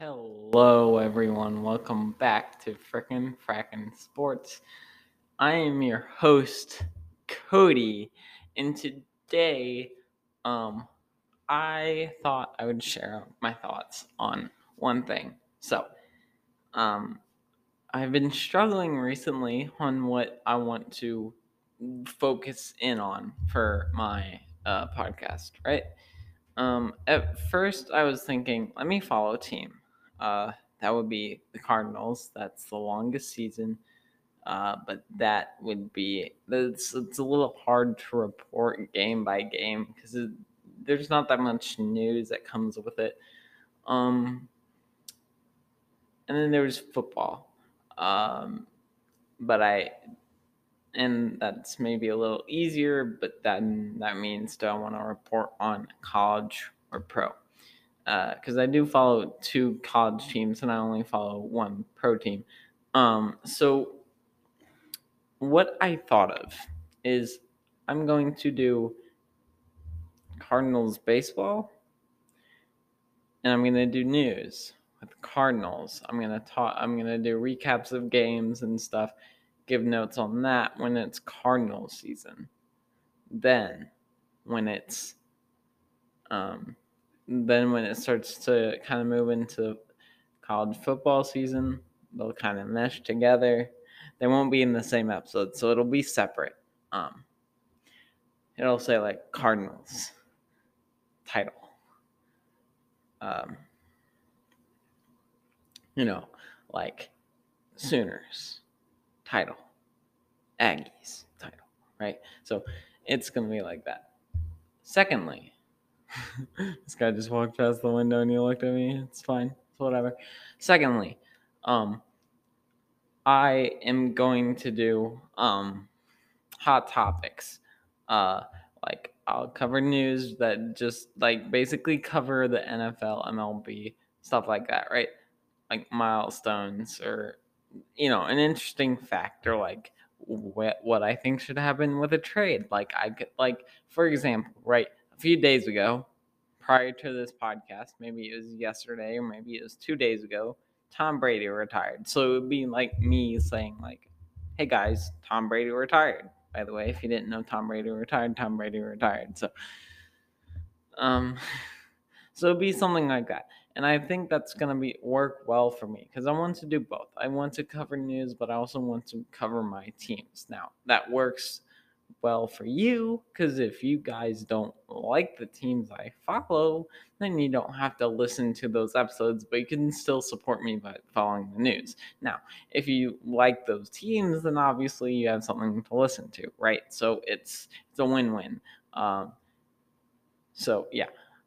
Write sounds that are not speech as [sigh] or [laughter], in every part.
Hello, everyone. Welcome back to Frickin' Frackin' Sports. I am your host, Cody, and today, um, I thought I would share my thoughts on one thing. So, um, I've been struggling recently on what I want to focus in on for my uh, podcast, right? Um, at first, I was thinking, let me follow team. Uh, that would be the Cardinals. That's the longest season. Uh, but that would be it's, it's a little hard to report game by game because there's not that much news that comes with it. Um, and then there's football. Um, but I, and that's maybe a little easier, but then that means do I want to report on college or pro? Because uh, I do follow two college teams and I only follow one pro team. Um, so what I thought of is I'm going to do Cardinals baseball and I'm going to do news with Cardinals. I'm going to talk I'm going to do recaps of games and stuff, give notes on that when it's Cardinal season. Then when it's um then when it starts to kind of move into college football season, they'll kind of mesh together they won't be in the same episode, so it'll be separate. Um, it'll say like Cardinals title. Um, you know, like Sooners title, Aggies title, right? So it's gonna be like that. Secondly, [laughs] this guy just walked past the window and he looked at me. It's fine. It's whatever. Secondly, um, I am going to do um, hot topics. Uh, like I'll cover news that just like basically cover the NFL, MLB, stuff like that, right? Like milestones or you know, an interesting fact or like what what I think should happen with a trade. Like I could like for example, right? A few days ago, prior to this podcast, maybe it was yesterday or maybe it was 2 days ago, Tom Brady retired. So it would be like me saying like, "Hey guys, Tom Brady retired." By the way, if you didn't know Tom Brady retired, Tom Brady retired. So um so it'd be something like that. And I think that's to be work well for me cuz I want to do both. I want to cover news, but I also want to cover my teams. Now, that works well for you because if you guys don't like the teams I follow, then you don't have to listen to those episodes, but you can still support me by following the news. Now, if you like those teams, then obviously you have something to listen to, right? So it's it's a win-win. Um, so yeah,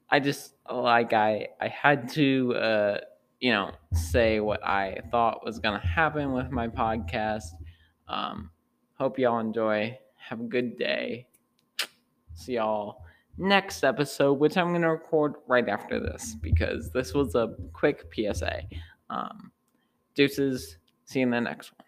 I just like I I had to uh, you know say what I thought was gonna happen with my podcast. Um, hope y'all enjoy have a good day. See y'all next episode, which I'm going to record right after this because this was a quick PSA. Um, deuces. See you in the next one.